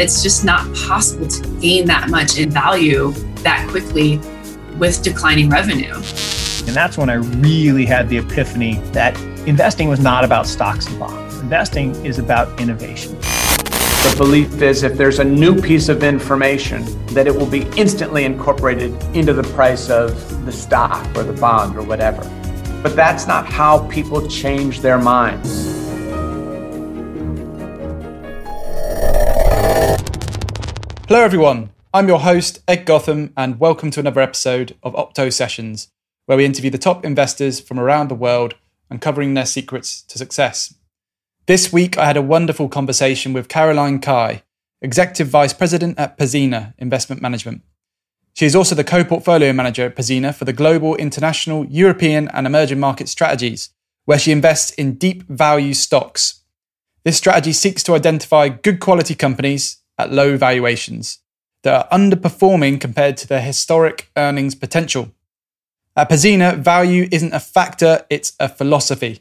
It's just not possible to gain that much in value that quickly with declining revenue. And that's when I really had the epiphany that investing was not about stocks and bonds. Investing is about innovation. The belief is if there's a new piece of information, that it will be instantly incorporated into the price of the stock or the bond or whatever. But that's not how people change their minds. Hello, everyone. I'm your host, Ed Gotham, and welcome to another episode of Opto Sessions, where we interview the top investors from around the world uncovering their secrets to success. This week, I had a wonderful conversation with Caroline Cai, Executive Vice President at Pzena Investment Management. She is also the co portfolio manager at Pzena for the global, international, European, and emerging market strategies, where she invests in deep value stocks. This strategy seeks to identify good quality companies at low valuations that are underperforming compared to their historic earnings potential. At Pzena, value isn't a factor, it's a philosophy.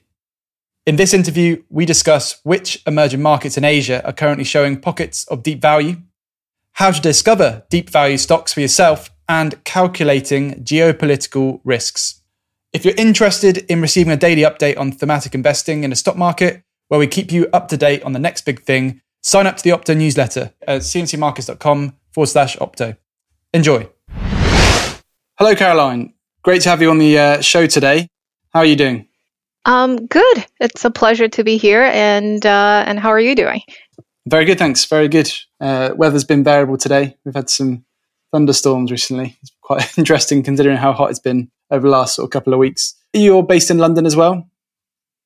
In this interview, we discuss which emerging markets in Asia are currently showing pockets of deep value, how to discover deep value stocks for yourself, and calculating geopolitical risks. If you're interested in receiving a daily update on thematic investing in the stock market, where we keep you up to date on the next big thing, sign up to the Opto newsletter at cmcmarkets.com forward slash Opto. Enjoy. Hello, Caroline. Great to have you on the uh, show today. How are you doing? Um, good. It's a pleasure to be here. And uh, and how are you doing? Very good, thanks. Very good. Uh, weather's been variable today. We've had some thunderstorms recently. It's quite interesting considering how hot it's been over the last sort of couple of weeks. You're based in London as well.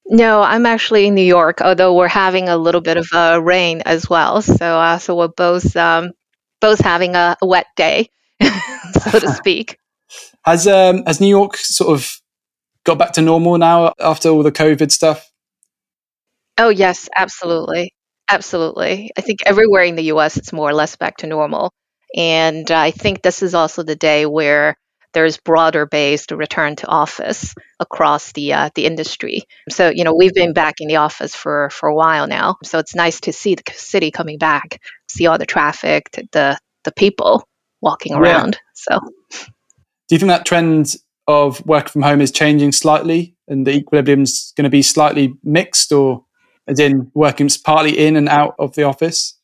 No, I'm actually in New York. Although we're having a little bit of uh, rain as well, so uh, so we're both um, both having a, a wet day, so to speak. Has um, has New York sort of got back to normal now after all the COVID stuff? Oh, yes, absolutely. Absolutely. I think everywhere in the US, it's more or less back to normal. And I think this is also the day where there's broader based return to office across the uh, the industry. So you know we've been back in the office for for a while now. So it's nice to see the city coming back, see all the traffic, the the people walking around. Yeah. So, do you think that trend of work from home is changing slightly and the equilibrium is going to be slightly mixed or as in working partly in and out of the office?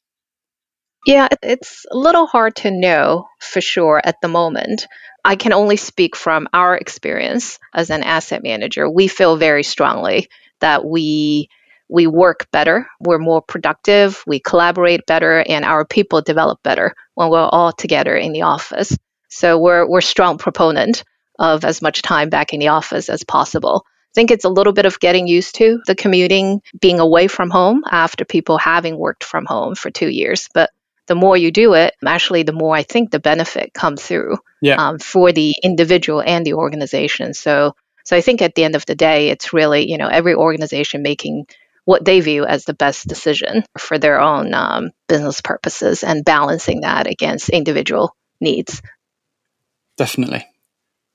Yeah, it's a little hard to know for sure at the moment. I can only speak from our experience as an asset manager. We feel very strongly that we we work better, we're more productive, we collaborate better, and our people develop better when we're all together in the office. So we're we're strong proponent of as much time back in the office as possible. I think it's a little bit of getting used to the commuting, being away from home after people having worked from home for two years. But the more you do it, actually, the more I think the benefit comes through yeah. um, for the individual and the organization. So, so I think at the end of the day, it's really you know every organization making what they view as the best decision for their own um, business purposes and balancing that against individual needs. Definitely.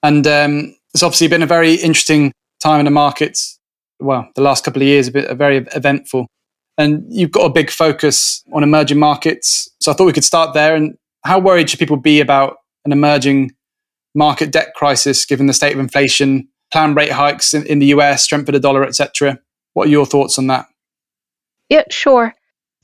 And um, it's obviously been a very interesting time in the markets. Well, the last couple of years have been very eventful. And you've got a big focus on emerging markets. So I thought we could start there. And how worried should people be about an emerging market debt crisis given the state of inflation, planned rate hikes in, in the US, strength of the dollar, etc.? What are your thoughts on that? Yeah, sure.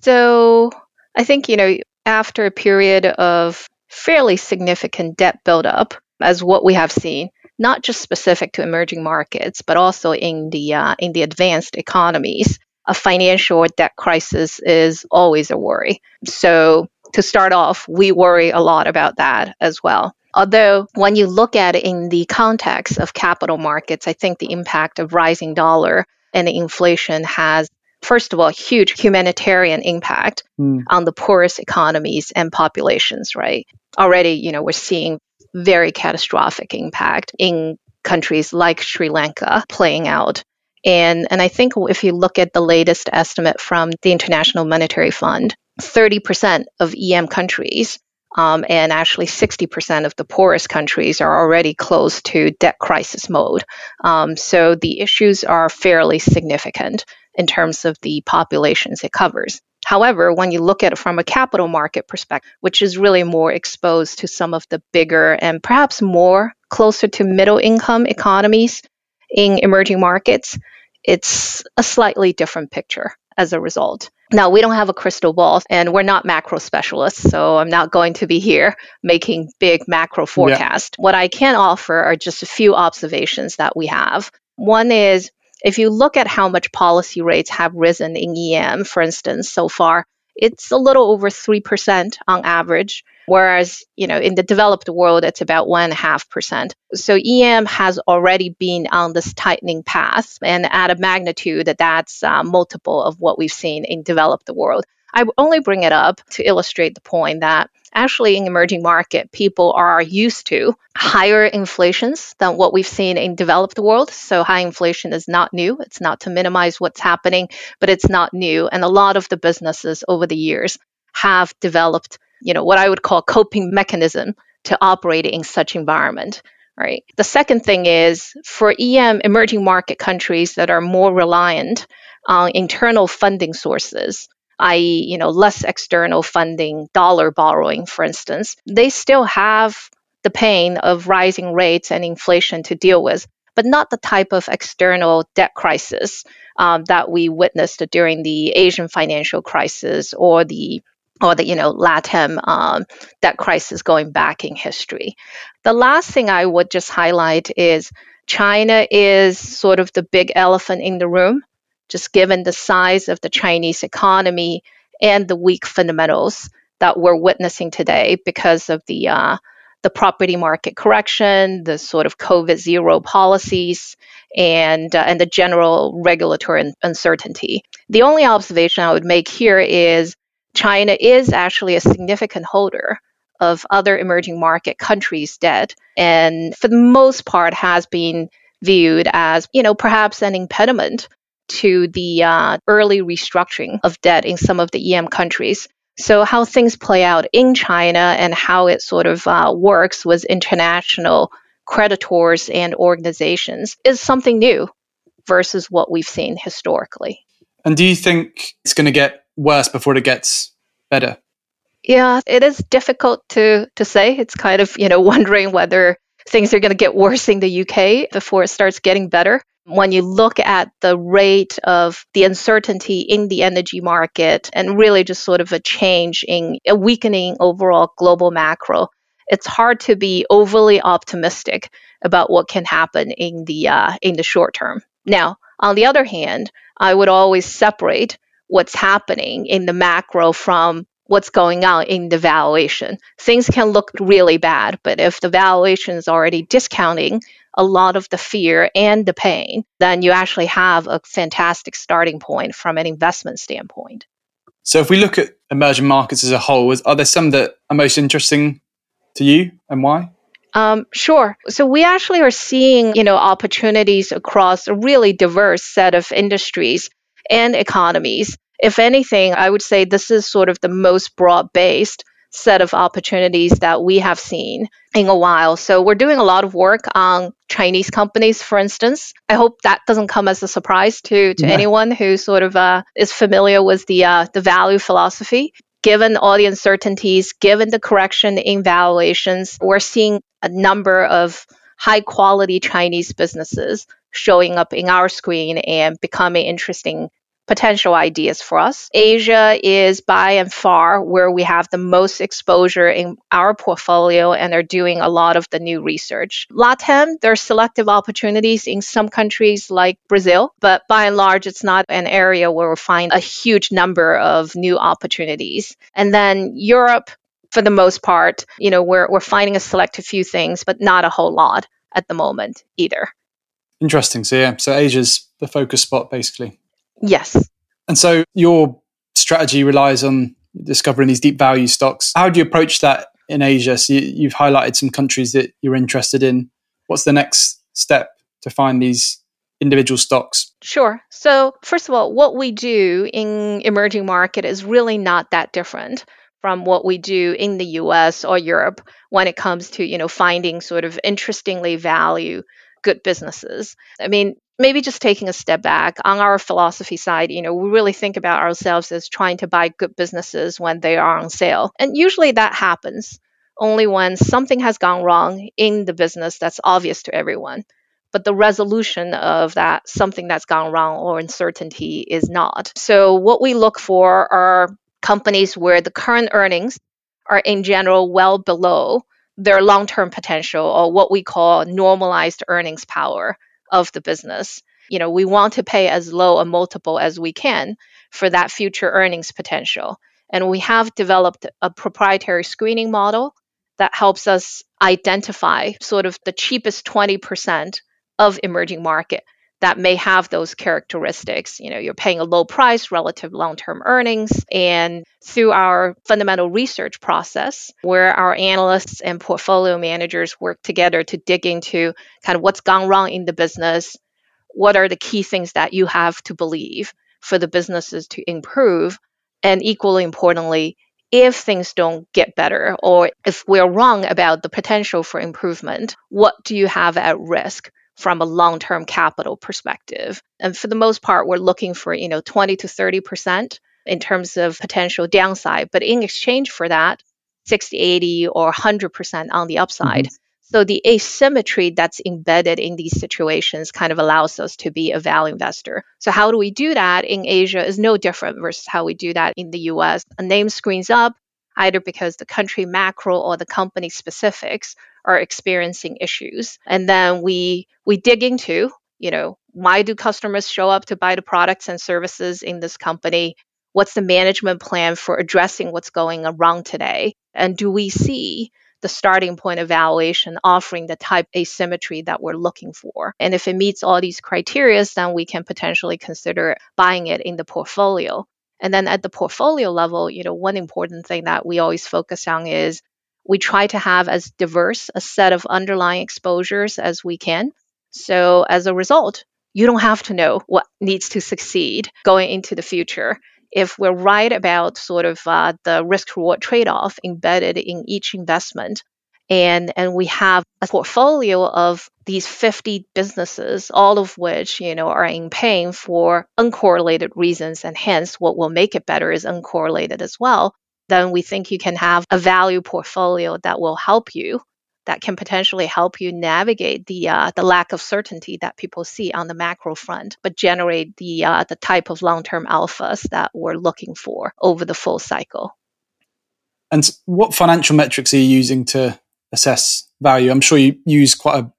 So I think, you know, after a period of fairly significant debt buildup, as what we have seen, not just specific to emerging markets, but also in the uh, in the advanced economies. A financial debt crisis is always a worry. So to start off, we worry a lot about that as well. Although when you look at it in the context of capital markets, I think the impact of rising dollar and inflation has first of all, huge humanitarian impact mm. on the poorest economies and populations, right? Already, you know, we're seeing very catastrophic impact in countries like Sri Lanka playing out. And, and I think if you look at the latest estimate from the International Monetary Fund, 30% of EM countries um, and actually 60% of the poorest countries are already close to debt crisis mode. Um, so the issues are fairly significant. in terms of the populations it covers. However, when you look at it from a capital market perspective, which is really more exposed to some of the bigger and perhaps more closer to middle income economies in emerging markets, it's a slightly different picture as a result. Now, we don't have a crystal ball and we're not macro specialists, so I'm not going to be here making big macro forecasts. Yeah. What I can offer are just a few observations that we have. One is if you look at how much policy rates have risen in EM, for instance, so far, it's a little over 3% on average, whereas, you know, in the developed world, it's about 1.5%. So EM has already been on this tightening path and at a magnitude that that's uh, multiple of what we've seen in developed world. I only bring it up to illustrate the point that actually in emerging market people are used to higher inflations than what we've seen in developed world. So high inflation is not new. It's not to minimize what's happening but it's not new. And a lot of the businesses over the years have developed you know what i would call coping mechanism to operate in such environment right? The second thing is for em emerging market countries that are more reliant on internal funding sources i.e., you know, less external funding, dollar borrowing, for instance, they still have the pain of rising rates and inflation to deal with, but not the type of external debt crisis um, that we witnessed during the Asian financial crisis or the or the you know LATAM um, debt crisis going back in history. The last thing I would just highlight is China is sort of the big elephant in the room just given the size of the Chinese economy and the weak fundamentals that we're witnessing today because of the uh, the property market correction, the sort of COVID zero policies, and uh, and the general regulatory uncertainty. The only observation I would make here is China is actually a significant holder of other emerging market countries' debt, and for the most part has been viewed as you know perhaps an impediment to the uh, early restructuring of debt in some of the EM countries. So, how things play out in China and how it sort of uh, works with international creditors and organizations is something new versus what we've seen historically. And do you think it's going to get worse before it gets better? Yeah, it is difficult to to say. It's kind of, you know, wondering whether things are going to get worse in the UK before it starts getting better when you look at the rate of the uncertainty in the energy market and really just sort of a change in a weakening overall global macro, it's hard to be overly optimistic about what can happen in the uh, in the short term. Now, on the other hand, I would always separate what's happening in the macro from what's going on in the valuation. Things can look really bad, but if the valuation is already discounting a lot of the fear and the pain, then you actually have a fantastic starting point from an investment standpoint. So, if we look at emerging markets as a whole, are there some that are most interesting to you and why? Um, sure. So we actually are seeing, you know, opportunities across a really diverse set of industries and economies. If anything, I would say this is sort of the most broad based set of opportunities that we have seen in a while. So we're doing a lot of work on Chinese companies, for instance. I hope that doesn't come as a surprise to, to yeah. anyone who sort of uh, is familiar with the uh, the value philosophy. Given all the uncertainties, given the correction in valuations, we're seeing a number of high quality Chinese businesses showing up in our screen and becoming interesting potential ideas for us. Asia is by and far where we have the most exposure in our portfolio and are doing a lot of the new research. LATAM, there are selective opportunities in some countries like Brazil, but by and large, it's not an area where we find a huge number of new opportunities. And then Europe, for the most part, you know, we're, we're finding a selective few things, but not a whole lot at the moment either. Interesting. So yeah, so Asia's the focus spot basically. Yes. And so your strategy relies on discovering these deep value stocks. How do you approach that in Asia? So you, have highlighted some countries that you're interested in. What's the next step to find these individual stocks? Sure. So, first of all, what we do in emerging market is really not that different from what we do in the US or Europe when it comes to, you know, finding sort of interestingly value good businesses. I mean, maybe just taking a step back on our philosophy side, you know, we really think about ourselves as trying to buy good businesses when they are on sale. And usually that happens only when something has gone wrong in the business that's obvious to everyone. But the resolution of that something that's gone wrong or uncertainty is not. So, what we look for are companies where the current earnings are in general well below their long term potential or what we call normalized earnings power of the business. You know, we want to pay as low a multiple as we can for that future earnings potential. And we have developed a proprietary screening model that helps us identify sort of the cheapest 20% of emerging market that may have those characteristics. You know, you're paying a low price relative long-term earnings and through our fundamental research process where our analysts and portfolio managers work together to dig into kind of what's gone wrong in the business, what are the key things that you have to believe for the businesses to improve, and equally importantly, if things don't get better or if we're wrong about the potential for improvement, what do you have at risk? From a long-term capital perspective. And for the most part, we're looking for, you know, 20 to 30% in terms of potential downside. But in exchange for that, 60, 80, or 100% on the upside. Mm-hmm. So the asymmetry that's embedded in these situations kind of allows us to be a value investor. So how do we do that in Asia is no different versus how we do that in the US. A name screens up either because the country macro or the company specifics are experiencing issues. And then we we dig into, you know, why do customers show up to buy the products and services in this company? What's the management plan for addressing what's going wrong today? And do we see the starting point evaluation offering the type asymmetry that we're looking for. And if it meets all these criteria, then we can potentially consider buying it in the portfolio. And then at the portfolio level, you know, one important thing that we always focus on is we try to have as diverse a set of underlying exposures as we can. So as a result, you don't have to know what needs to succeed going into the future. If we're right about sort of uh, the risk reward trade off embedded in each investment, and and we have a portfolio of these 50 businesses all of which you know are in pain for uncorrelated reasons and hence what will make it better is uncorrelated as well then we think you can have a value portfolio that will help you that can potentially help you navigate the uh, the lack of certainty that people see on the macro front, but generate the uh, the type of long term alphas that we're looking for over the full cycle. And what financial metrics are you using to assess value? I'm sure you use quite a,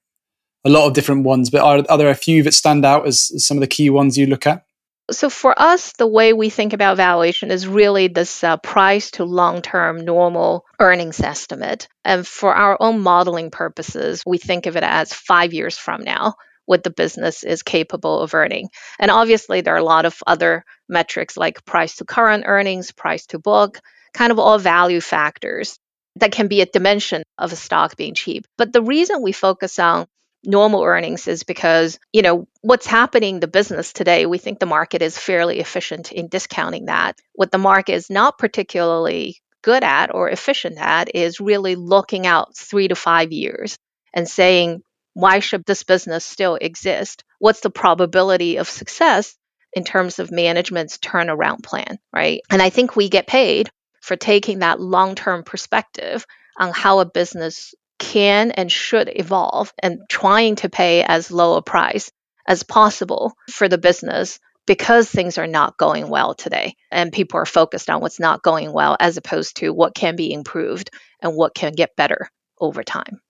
a lot of different ones, but are, are there a few that stand out as, as some of the key ones you look at? So for us, the way we think about valuation is really this uh, price to long-term normal earnings estimate. And for our own modeling purposes, we think of it as five years from now what the business is capable of earning. And obviously, there are a lot of other metrics like price to current earnings, price to book, kind of all value factors that can be a dimension of a stock being cheap. But the reason we focus on normal earnings is because, you know, what's happening the business today, we think the market is fairly efficient in discounting that. What the market is not particularly good at or efficient at is really looking out three to five years and saying, why should this business still exist? What's the probability of success in terms of management's turnaround plan, right? And I think we get paid for taking that long term perspective on how a business can and should evolve and trying to pay as low a price as possible for the business because things are not going well today and people are focused on what's not going well as opposed to what can be improved and what can get better over time.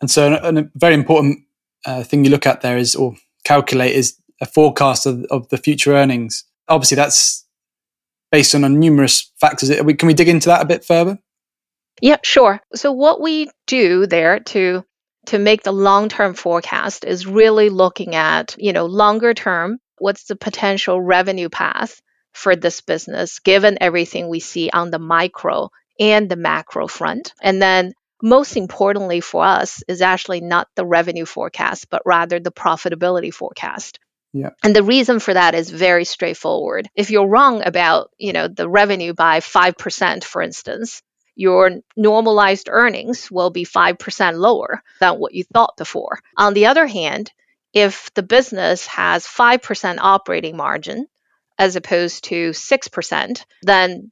And so, a very important uh, thing you look at there is, or calculate, is a forecast of, of the future earnings. Obviously, that's based on numerous factors. Can we dig into that a bit further? Yeah, sure. So what we do there to to make the long-term forecast is really looking at, you know, longer term, what's the potential revenue path for this business given everything we see on the micro and the macro front. And then most importantly for us is actually not the revenue forecast, but rather the profitability forecast. Yeah. And the reason for that is very straightforward. If you're wrong about, you know, the revenue by 5%, for instance, your normalized earnings will be 5% lower than what you thought before. On the other hand, if the business has 5% operating margin as opposed to 6%, then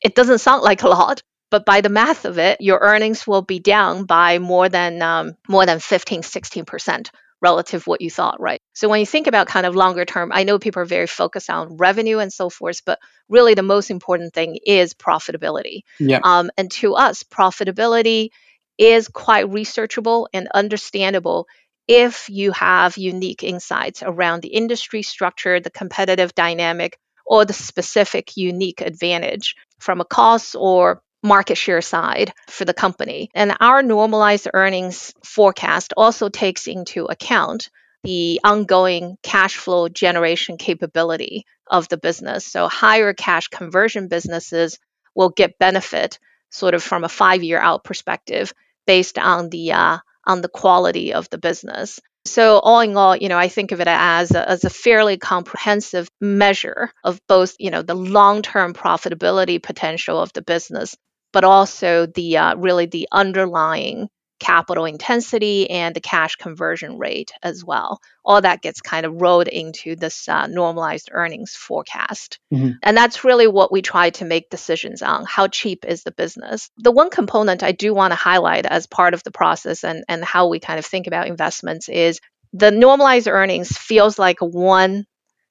it doesn't sound like a lot, but by the math of it, your earnings will be down by more than um, more than 15, 16% relative what you thought, right? So when you think about kind of longer term, I know people are very focused on revenue and so forth, but really the most important thing is profitability. Yeah. Um, and to us, profitability is quite researchable and understandable if you have unique insights around the industry structure, the competitive dynamic, or the specific unique advantage from a cost or market share side for the company. And our normalized earnings forecast also takes into account the ongoing cash flow generation capability of the business. So higher cash conversion businesses will get benefit sort of from a 5-year out perspective based on the uh, on the quality of the business. So all in all, you know, I think of it as a, as a fairly comprehensive measure of both, you know, the long-term profitability potential of the business but also the uh, really the underlying capital intensity and the cash conversion rate as well. All that gets kind of rolled into this uh, normalized earnings forecast. Mm-hmm. And that's really what we try to make decisions on. How cheap is the business? The one component I do want to highlight as part of the process and, and how we kind of think about investments is the normalized earnings feels like one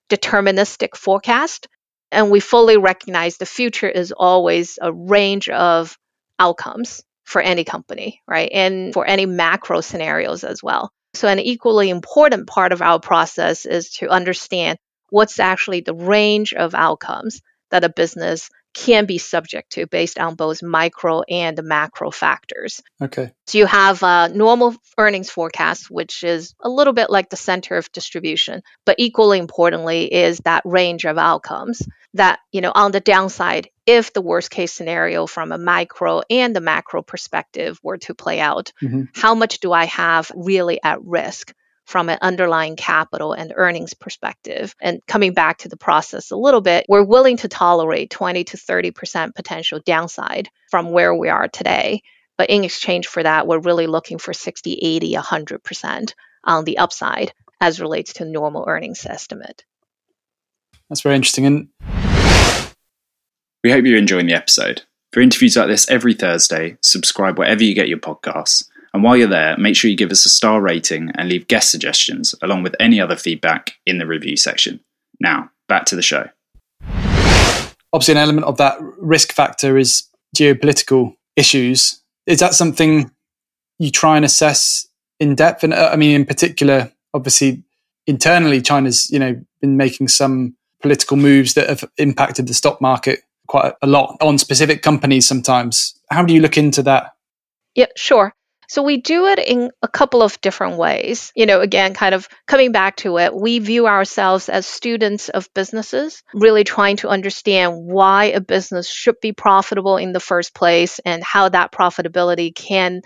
deterministic forecast and we fully recognize the future is always a range of outcomes for any company, right? And for any macro scenarios as well. So, an equally important part of our process is to understand what's actually the range of outcomes that a business can be subject to based on both micro and macro factors. Okay. So you have a normal earnings forecast, which is a little bit like the center of distribution, but equally importantly is that range of outcomes that, you know, on the downside, if the worst case scenario from a micro and the macro perspective were to play out, mm-hmm. how much do I have really at risk? From an underlying capital and earnings perspective. And coming back to the process a little bit, we're willing to tolerate 20 to 30% potential downside from where we are today. But in exchange for that, we're really looking for 60, 80, 100% on the upside as relates to normal earnings estimate. That's very interesting. And we hope you're enjoying the episode. For interviews like this every Thursday, subscribe wherever you get your podcasts. And while you're there, make sure you give us a star rating and leave guest suggestions along with any other feedback in the review section. Now, back to the show. Obviously, an element of that risk factor is geopolitical issues. Is that something you try and assess in depth? And uh, I mean, in particular, obviously, internally, China's you know been making some political moves that have impacted the stock market quite a lot on specific companies. Sometimes, how do you look into that? Yeah, sure. So we do it in a couple of different ways. You know, again, kind of coming back to it, we view ourselves as students of businesses, really trying to understand why a business should be profitable in the first place and how that profitability can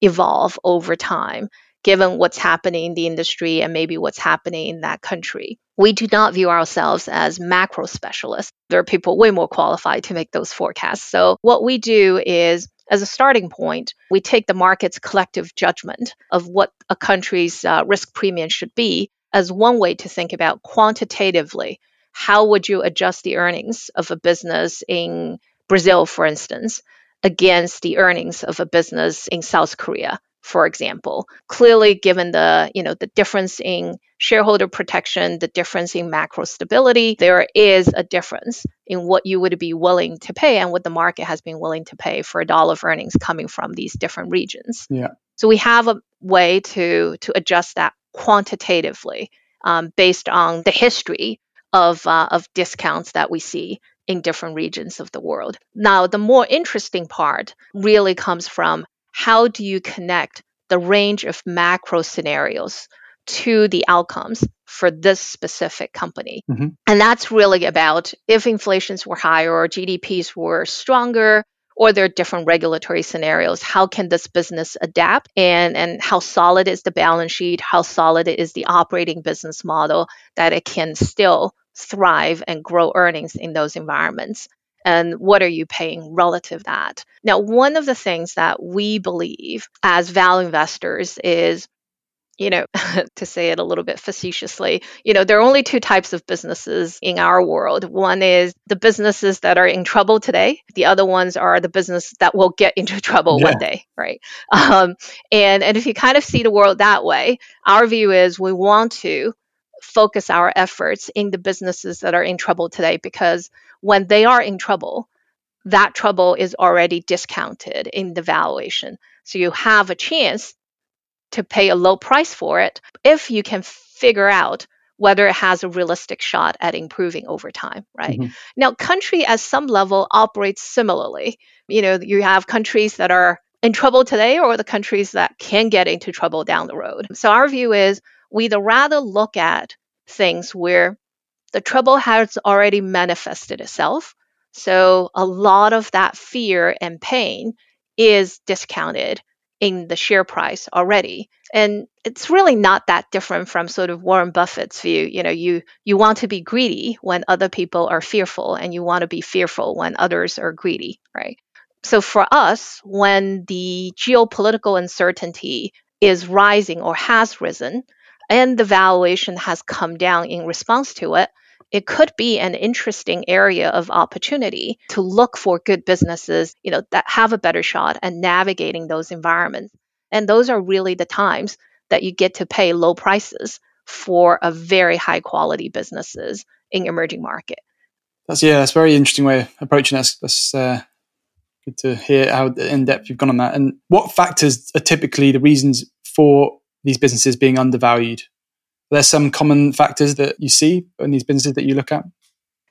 evolve over time given what's happening in the industry and maybe what's happening in that country. We do not view ourselves as macro specialists. There are people way more qualified to make those forecasts. So, what we do is as a starting point, we take the market's collective judgment of what a country's uh, risk premium should be as one way to think about quantitatively how would you adjust the earnings of a business in Brazil, for instance, against the earnings of a business in South Korea for example. Clearly, given the you know the difference in shareholder protection, the difference in macro stability, there is a difference in what you would be willing to pay and what the market has been willing to pay for a dollar of earnings coming from these different regions. Yeah. So we have a way to to adjust that quantitatively um, based on the history of uh, of discounts that we see in different regions of the world. Now, the more interesting part really comes from how do you connect the range of macro scenarios to the outcomes for this specific company. Mm-hmm. And that's really about if inflations were higher or GDPs were stronger or there are different regulatory scenarios, how can this business adapt and, and how solid is the balance sheet, how solid is the operating business model that it can still thrive and grow earnings in those environments. And what are you paying relative to that now one of the things that we believe as value investors is you know, to say it a little bit facetiously, you know, there are only two types of businesses in our world. One is the businesses that are in trouble today. The other ones are the business that will get into trouble yeah. one day, right? Um, and and if you kind of see the world that way, our view is we want to focus our efforts in the businesses that are in trouble today because when they are in trouble, that trouble is already discounted in the valuation. So you have a chance to pay a low price for it if you can figure out whether it has a realistic shot at improving over time, right? Mm-hmm. Now, country at some level operates similarly. You know, you have countries that are in trouble today or the countries that can get into trouble down the road. So our view is we'd rather look at things where the trouble has already manifested itself. So a lot of that fear and pain is discounted in the share price already. And it's really not that different from sort of Warren Buffett's view. You know, you you want to be greedy when other people are fearful and you want to be fearful when others are greedy, right? So for us, when the geopolitical uncertainty is rising or has risen and the valuation has come down in response to it, it could be an interesting area of opportunity to look for good businesses, you know, that have a better shot at navigating those environments. And those are really the times that you get to pay low prices for a very high quality businesses in emerging market. That's yeah, that's a very interesting way of approaching this. That's uh, good to hear how in depth you've gone on that. And what factors are typically the reasons for these businesses being undervalued? There's some common factors that you see in these businesses that you look at.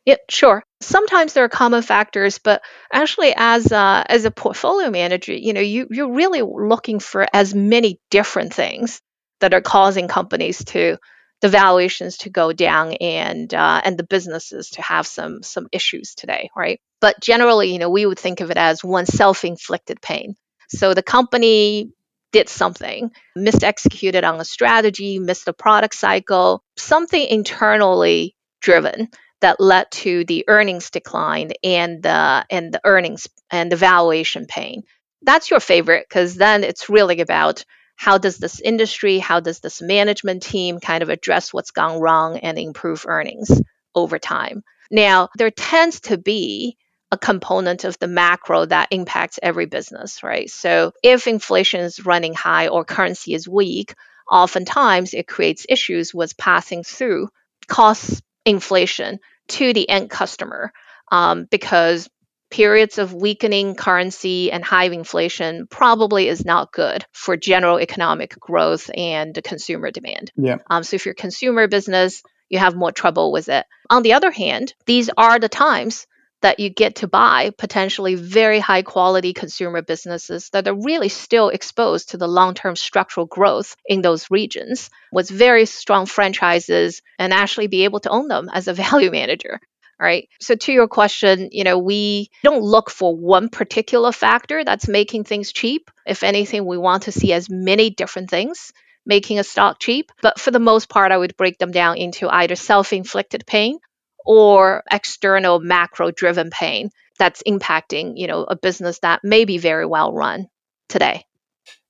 Yeah, sure. Sometimes there are common factors, but actually, as a, as a portfolio manager, you know, you you're really looking for as many different things that are causing companies to the valuations to go down and uh, and the businesses to have some some issues today, right? But generally, you know, we would think of it as one self-inflicted pain. So the company did something, missed executed on a strategy, missed a product cycle, something internally driven that led to the earnings decline and the and the earnings and the valuation pain. That's your favorite because then it's really about how does this industry, how does this management team kind of address what's gone wrong and improve earnings over time. Now, there tends to be a component of the macro that impacts every business, right? So if inflation is running high or currency is weak, oftentimes it creates issues with passing through cost inflation to the end customer um, because periods of weakening currency and high inflation probably is not good for general economic growth and consumer demand. Yeah. Um, so if you're a consumer business, you have more trouble with it. On the other hand, these are the times that you get to buy potentially very high quality consumer businesses that are really still exposed to the long term structural growth in those regions with very strong franchises and actually be able to own them as a value manager. Right. So to your question, you know, we don't look for one particular factor that's making things cheap. If anything, we want to see as many different things making a stock cheap. But for the most part, I would break them down into either self inflicted pain or external macro driven pain that's impacting you know a business that may be very well run today.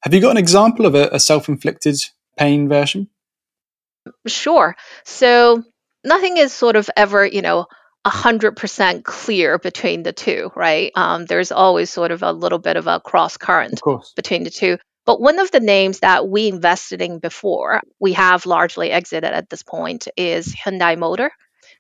Have you got an example of a, a self-inflicted pain version? Sure. So nothing is sort of ever you know 100% clear between the two right? Um, there's always sort of a little bit of a cross current between the two. But one of the names that we invested in before we have largely exited at this point is hyundai motor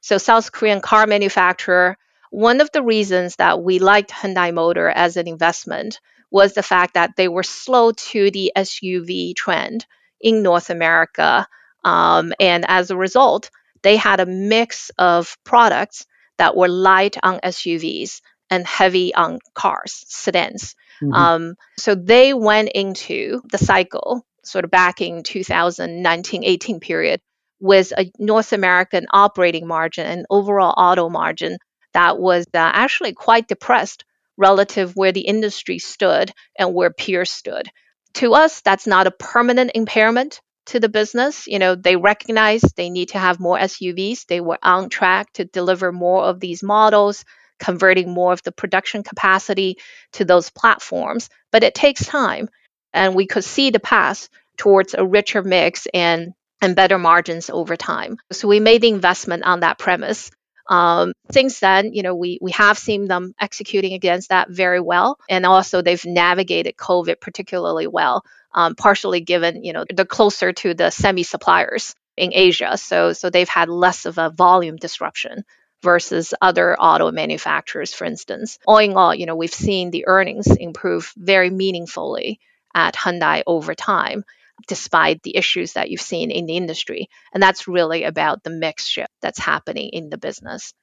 so South Korean car manufacturer, one of the reasons that we liked Hyundai Motor as an investment was the fact that they were slow to the SUV trend in North America. Um, and as a result, they had a mix of products that were light on SUVs and heavy on cars, sedans. Mm-hmm. Um, so they went into the cycle sort of back in 2019 18 period with a North American operating margin and overall auto margin that was uh, actually quite depressed relative where the industry stood and where peers stood. To us, that's not a permanent impairment to the business. You know, they recognize they need to have more SUVs. They were on track to deliver more of these models. converting more of the production capacity to those platforms. But it takes time. And we could see the path towards a richer mix and, and better margins over time. So we made the investment on that premise. Um, since then, you know, we we have seen them executing against that very well, and also they've navigated COVID particularly well. Um, partially given, you know, they're closer to the semi suppliers in Asia, so so they've had less of a volume disruption versus other auto manufacturers, for instance. All in all, you know, we've seen the earnings improve very meaningfully at Hyundai over time despite the issues that you've seen in the industry. And that's really about the mix shift that's happening in the business.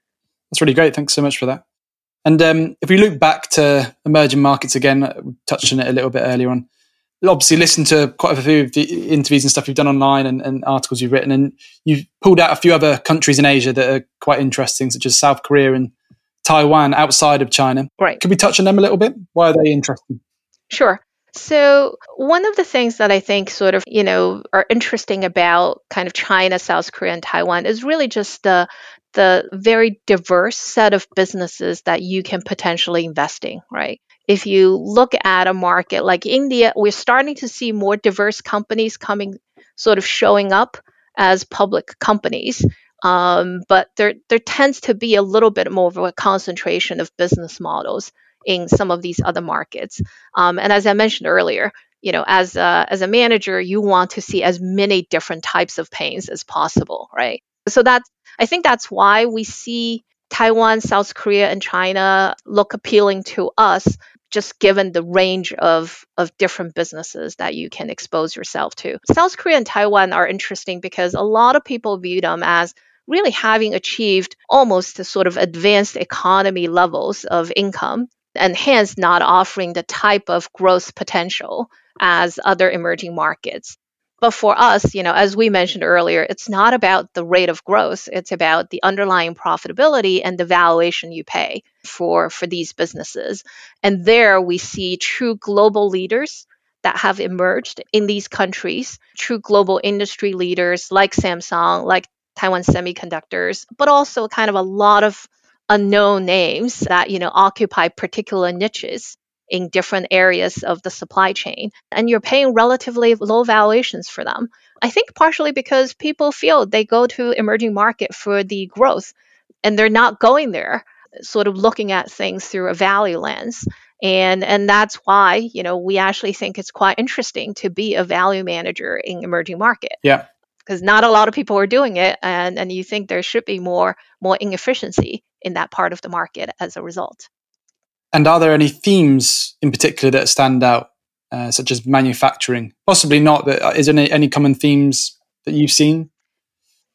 That's really great. Thanks so much for that. And um, if we look back to emerging markets again, uh, we touched on it a little bit earlier on. Obviously, listened to quite a few of the interviews and stuff you've done online and, and articles you've written, and you've pulled out a few other countries in Asia that are quite interesting, such as South Korea and Taiwan outside of China. Right. Could we touch on them a little bit? Why are they interesting? Sure. So, one of the things that I think sort of, you know, are interesting about kind of China, South Korea, and Taiwan is really just the the very diverse set of businesses that you can potentially invest in, right? If you look at a market like India, we're starting to see more diverse companies coming, sort of showing up as public companies. Um, but there, there tends to be a little bit more of a concentration of business models in some of these other markets. Um, and as I mentioned earlier, you know, as a, as a manager, you want to see as many different types of pains as possible, right? So that's I think that's why we see Taiwan, South Korea, and China look appealing to us, just given the range of, of different businesses that you can expose yourself to. South Korea and Taiwan are interesting because a lot of people view them as really having achieved almost the sort of advanced economy levels of income and hence not offering the type of growth potential as other emerging markets. But for us, you know, as we mentioned earlier, it's not about the rate of growth. It's about the underlying profitability and the valuation you pay for, for these businesses. And there we see true global leaders that have emerged in these countries, true global industry leaders like Samsung, like Taiwan Semiconductors, but also kind of a lot of unknown names that you know occupy particular niches in different areas of the supply chain and you're paying relatively low valuations for them. I think partially because people feel they go to emerging market for the growth and they're not going there sort of looking at things through a value lens. And and that's why you know we actually think it's quite interesting to be a value manager in emerging market. Yeah because not a lot of people are doing it and and you think there should be more more inefficiency in that part of the market as a result. And are there any themes in particular that stand out, uh, such as manufacturing? Possibly not, but uh, is there any, any common themes that you've seen?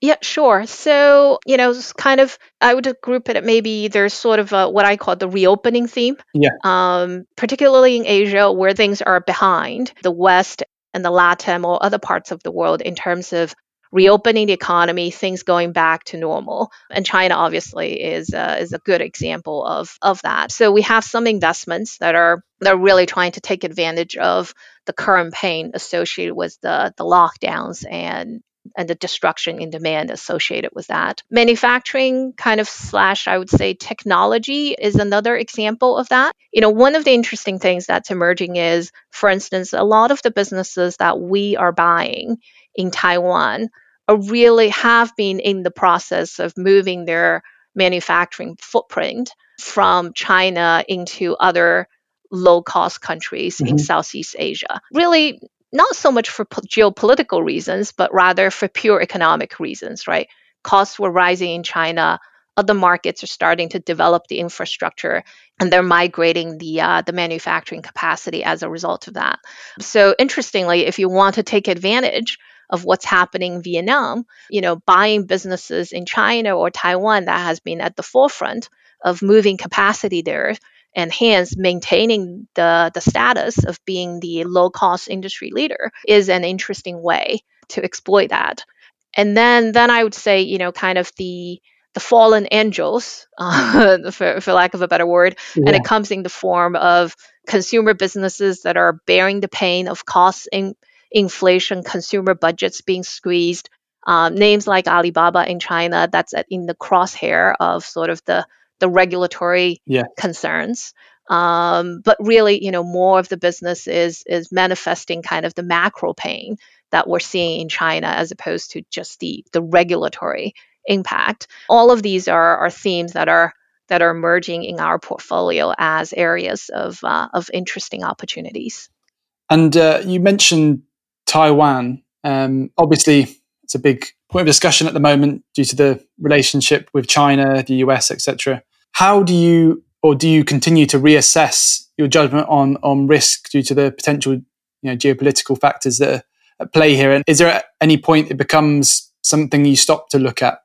Yeah, sure. So, you know, kind of, I would group it maybe there's sort of a, what I call the reopening theme. Yeah. Um, particularly in Asia, where things are behind the West and the Latin or other parts of the world in terms of reopening the economy, things going back to normal. And China obviously is uh, is a good example of of that. So we have some investments that are that are really trying to take advantage of the current pain associated with the the lockdowns and and the destruction in demand associated with that. Manufacturing kind of slash, I would say, technology is another example of that. You know, one of the interesting things that's emerging is, for instance, a lot of the businesses that we are buying in Taiwan are really have been in the process of moving their manufacturing footprint from China into other low cost countries mm-hmm. in Southeast Asia. Really, not so much for po- geopolitical reasons, but rather for pure economic reasons, right? Costs were rising in China. Other markets are starting to develop the infrastructure, and they're migrating the uh, the manufacturing capacity as a result of that. So, interestingly, if you want to take advantage of what's happening in Vietnam, you know, buying businesses in China or Taiwan that has been at the forefront of moving capacity there and hence maintaining the, the status of being the low cost industry leader is an interesting way to exploit that. And then then I would say, you know, kind of the the fallen angels, uh, for, for lack of a better word, yeah. and it comes in the form of consumer businesses that are bearing the pain of cost in, inflation, consumer budgets being squeezed. Um, names like Alibaba in China, that's in the crosshair of sort of the the regulatory yeah. concerns. Um, but really, you know, more of the business is is manifesting kind of the macro pain that we're seeing in China as opposed to just the the regulatory impact. All of these are are themes that are that are emerging in our portfolio as areas of uh, of interesting opportunities. And uh, you mentioned Taiwan. Um, obviously, it's a big point of discussion at the moment due to the relationship with China, the US, etc. How do you or do you continue to reassess your judgment on on risk due to the potential you know geopolitical factors that are at play here? And is there at any point it becomes something you stop to look at?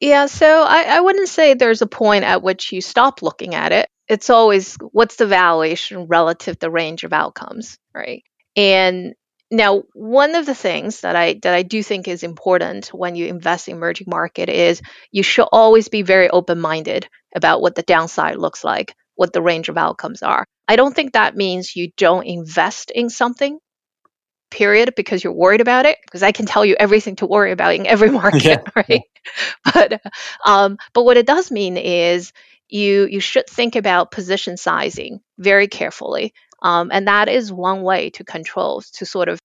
Yeah, so I, I wouldn't say there's a point at which you stop looking at it. It's always what's the valuation relative to the range of outcomes, right? And now, one of the things that I that I do think is important when you invest in emerging market is you should always be very open-minded about what the downside looks like, what the range of outcomes are. I don't think that means you don't invest in something, period, because you're worried about it. Because I can tell you everything to worry about in every market, yeah. right? But um, but what it does mean is you you should think about position sizing very carefully. Um, and that is one way to control, to sort of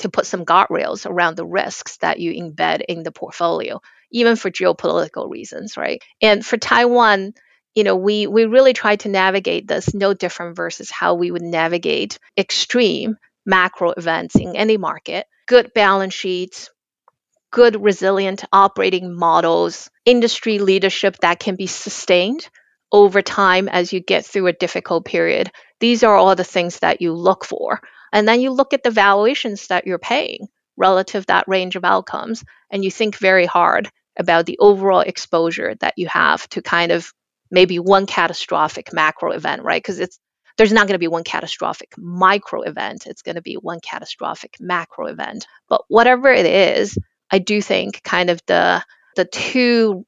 to put some guardrails around the risks that you embed in the portfolio, even for geopolitical reasons, right? And for Taiwan, you know, we we really try to navigate this no different versus how we would navigate extreme macro events in any market. Good balance sheets, good resilient operating models, industry leadership that can be sustained over time as you get through a difficult period. These are all the things that you look for. And then you look at the valuations that you're paying relative that range of outcomes and you think very hard about the overall exposure that you have to kind of maybe one catastrophic macro event, right? Because it's there's not going to be one catastrophic micro event. It's going to be one catastrophic macro event. But whatever it is, I do think kind of the the two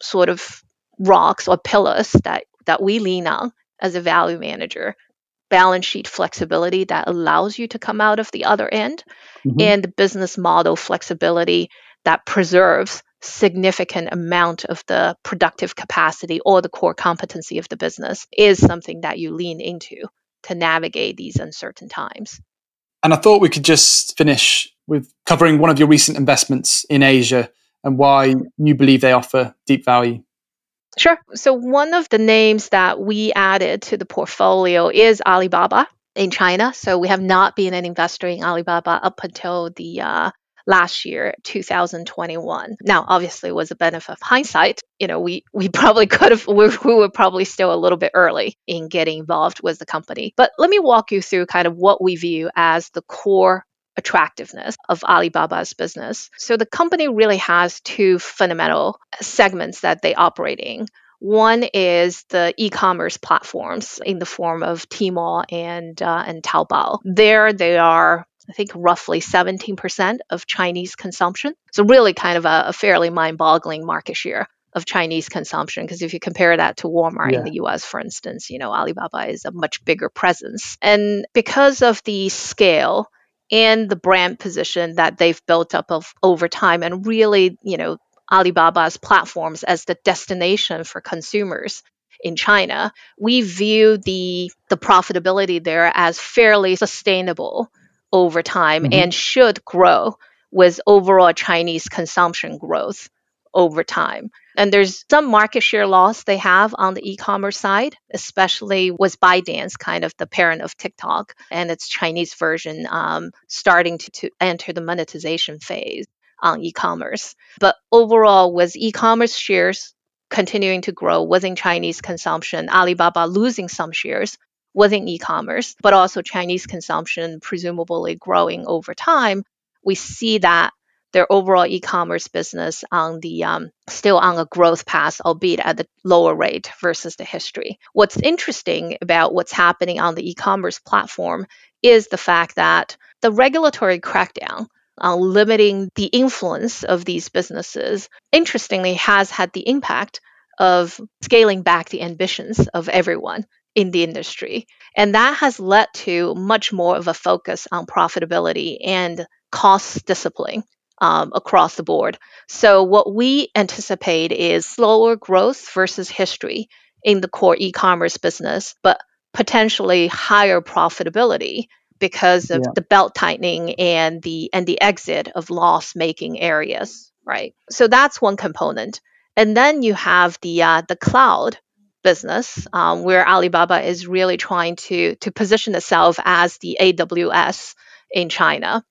sort of rocks or pillars that that we lean on as a value manager balance sheet flexibility that allows you to come out of the other end mm-hmm. and the business model flexibility that preserves significant amount of the productive capacity or the core competency of the business is something that you lean into to navigate these uncertain times. And I thought we could just finish with covering one of your recent investments in Asia and why you believe they offer deep value. Sure. So, one of the names that we added to the portfolio is Alibaba in China. So, we have not been an investor in Alibaba up until the uh, last year 2021 now obviously was a benefit of hindsight you know we we probably could have we, we were probably still a little bit early in getting involved with the company but let me walk you through kind of what we view as the core attractiveness of Alibaba's business. So the company really has two fundamental segments that they operate in. One is the e-commerce platforms in the form of Tmall and uh, and Taobao. There, they are I think roughly 17% of Chinese consumption. So really kind of a, a fairly mind-boggling market share of Chinese consumption. Because if you compare that to Walmart yeah. in the US, for instance, you know, Alibaba is a much bigger presence. And because of the scale and the brand position that they've built up of over time and really, you know, Alibaba's platforms as the destination for consumers in China, we view the the profitability there as fairly sustainable over time mm-hmm. and should grow with overall Chinese consumption growth over time. And there's some market share loss they have on the e-commerce side, especially with ByteDance, kind of the parent of TikTok, and its Chinese version um, starting to, to enter the monetization phase on e-commerce. But overall, with e-commerce shares continuing to grow within Chinese consumption, Alibaba losing some shares within e-commerce, but also Chinese consumption presumably growing over time, we see that their overall e-commerce business on the um, still on a growth path, albeit at the lower rate versus the history. What's interesting about what's happening on the e-commerce platform is the fact that the regulatory crackdown on limiting the influence of these businesses, interestingly, has had the impact of scaling back the ambitions of everyone in the industry. And that has led to much more of a focus on profitability and cost discipline um, across the board. So, what we anticipate is slower growth versus history in the core e commerce business, but potentially higher profitability because of yeah. the belt tightening and the and the exit of loss making areas right so that's one component and then you have the uh, the cloud business um, where alibaba is really trying to to position itself as the aws in china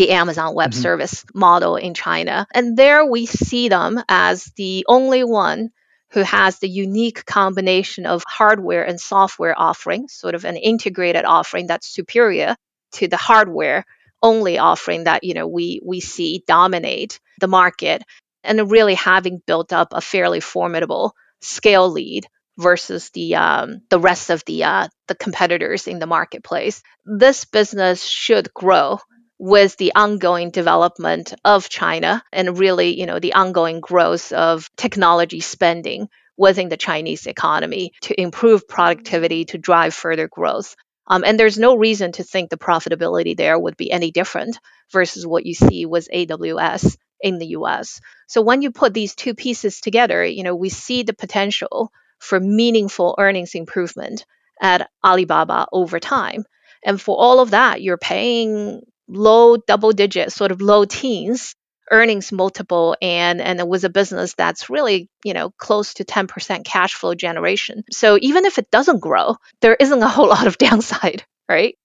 the amazon web mm-hmm. service model in china and there we see them as the only one who has the unique combination of hardware and software offering, sort of an integrated offering that's superior to the hardware only offering that you know we we see dominate the market and really having built up a fairly formidable scale lead versus the um, the rest of the uh, the competitors in the marketplace. This business should grow with the ongoing development of China and really, you know, the ongoing growth of technology spending within the Chinese economy to improve productivity to drive further growth. Um, and there's no reason to think the profitability there would be any different versus what you see with AWS in the US. So when you put these two pieces together, you know, we see the potential for meaningful earnings improvement at Alibaba over time. And for all of that, you're paying low double digit, sort of low teens earnings multiple and and it was a business that's really you know close to 10% cash flow generation. So even if it doesn't grow there isn't a whole lot of downside right?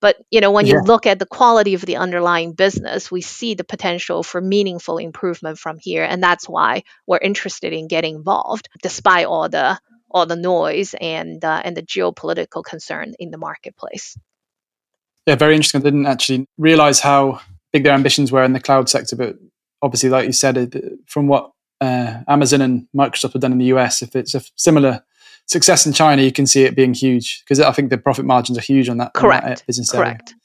But you know when yeah. you look at the quality of the underlying business we see the potential for meaningful improvement from here and that's why we're interested in getting involved despite all the all the noise and uh, and the geopolitical concern in the marketplace yeah, very interesting. I didn't actually realize how big their ambitions were in the cloud sector, but obviously, like you said, from what uh, Amazon and Microsoft have done in the US, if it's a similar success in China, you can see it being huge because I think the profit margins are huge on that, Correct. On that business Correct. Area.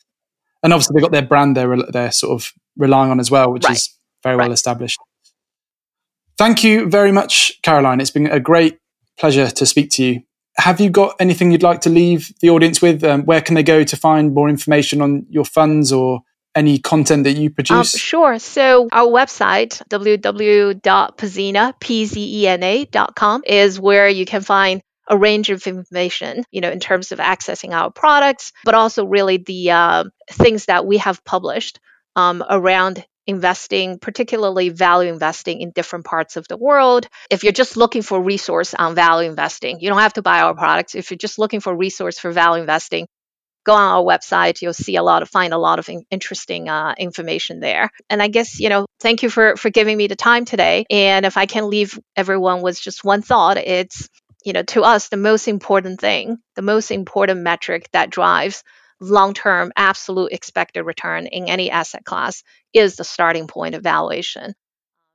And obviously, they've got their brand they're, they're sort of relying on as well, which right. is very right. well established. Thank you very much, Caroline. It's been a great pleasure to speak to you have you got anything you'd like to leave the audience with? Um, where can they go to find more information on your funds or any content that you um, produce? Um, sure. So our website, www.pzena.com, is where you can find a range of information, you know, in terms of accessing our products, but also really the uh, things that we have published um, around investing, particularly value investing in different parts of the world. If you're just looking for resource on value investing, you don't have to buy our products. If you're just looking for resource for value investing, go on our website. You'll see a lot of find a lot of in- interesting uh, information there. And I guess you know, thank you for for giving me the time today. And if I can leave everyone with just one thought, it's you know, to us, the most important thing, the most important metric that drives long term absolute expected return in any asset class is the starting point of valuation.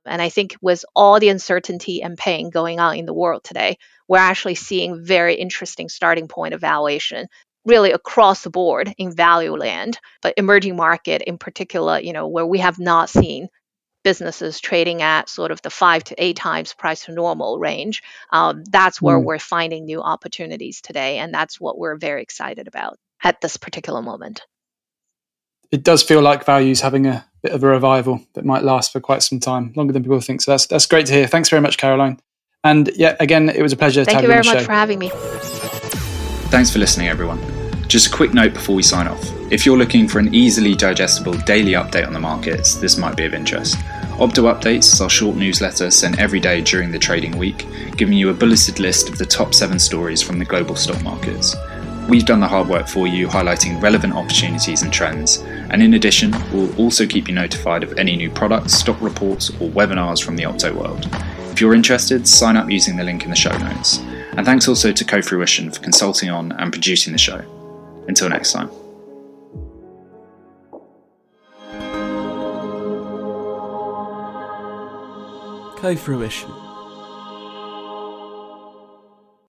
And I think with all the uncertainty and pain going on in the world today, we're actually seeing very interesting starting point of valuation really across the board in value land, but emerging market in particular, you know, where we have not seen businesses trading at sort of the five to eight times price to normal range. Um, that's where mm. we're finding new opportunities today. And that's what we're very excited about at this particular moment. It does feel like values having a bit of a revival that might last for quite some time, longer than people think. So that's that's great to hear. Thanks very much, Caroline. And yeah, again, it was a pleasure. Thank to do that. Thank you very much show. for having me. Thanks for listening, everyone. Just a quick note before we sign off. If you're looking for an easily digestible daily update on the markets, this might be of interest. Opto Updates is our short newsletter sent every day during the trading week, giving you a bulleted list of the top seven stories from the global stock markets. We've done the hard work for you, highlighting relevant opportunities and trends. And in addition, we'll also keep you notified of any new products, stock reports, or webinars from the Opto world. If you're interested, sign up using the link in the show notes. And thanks also to Co-Fruition for consulting on and producing the show. Until next time. Co-Fruition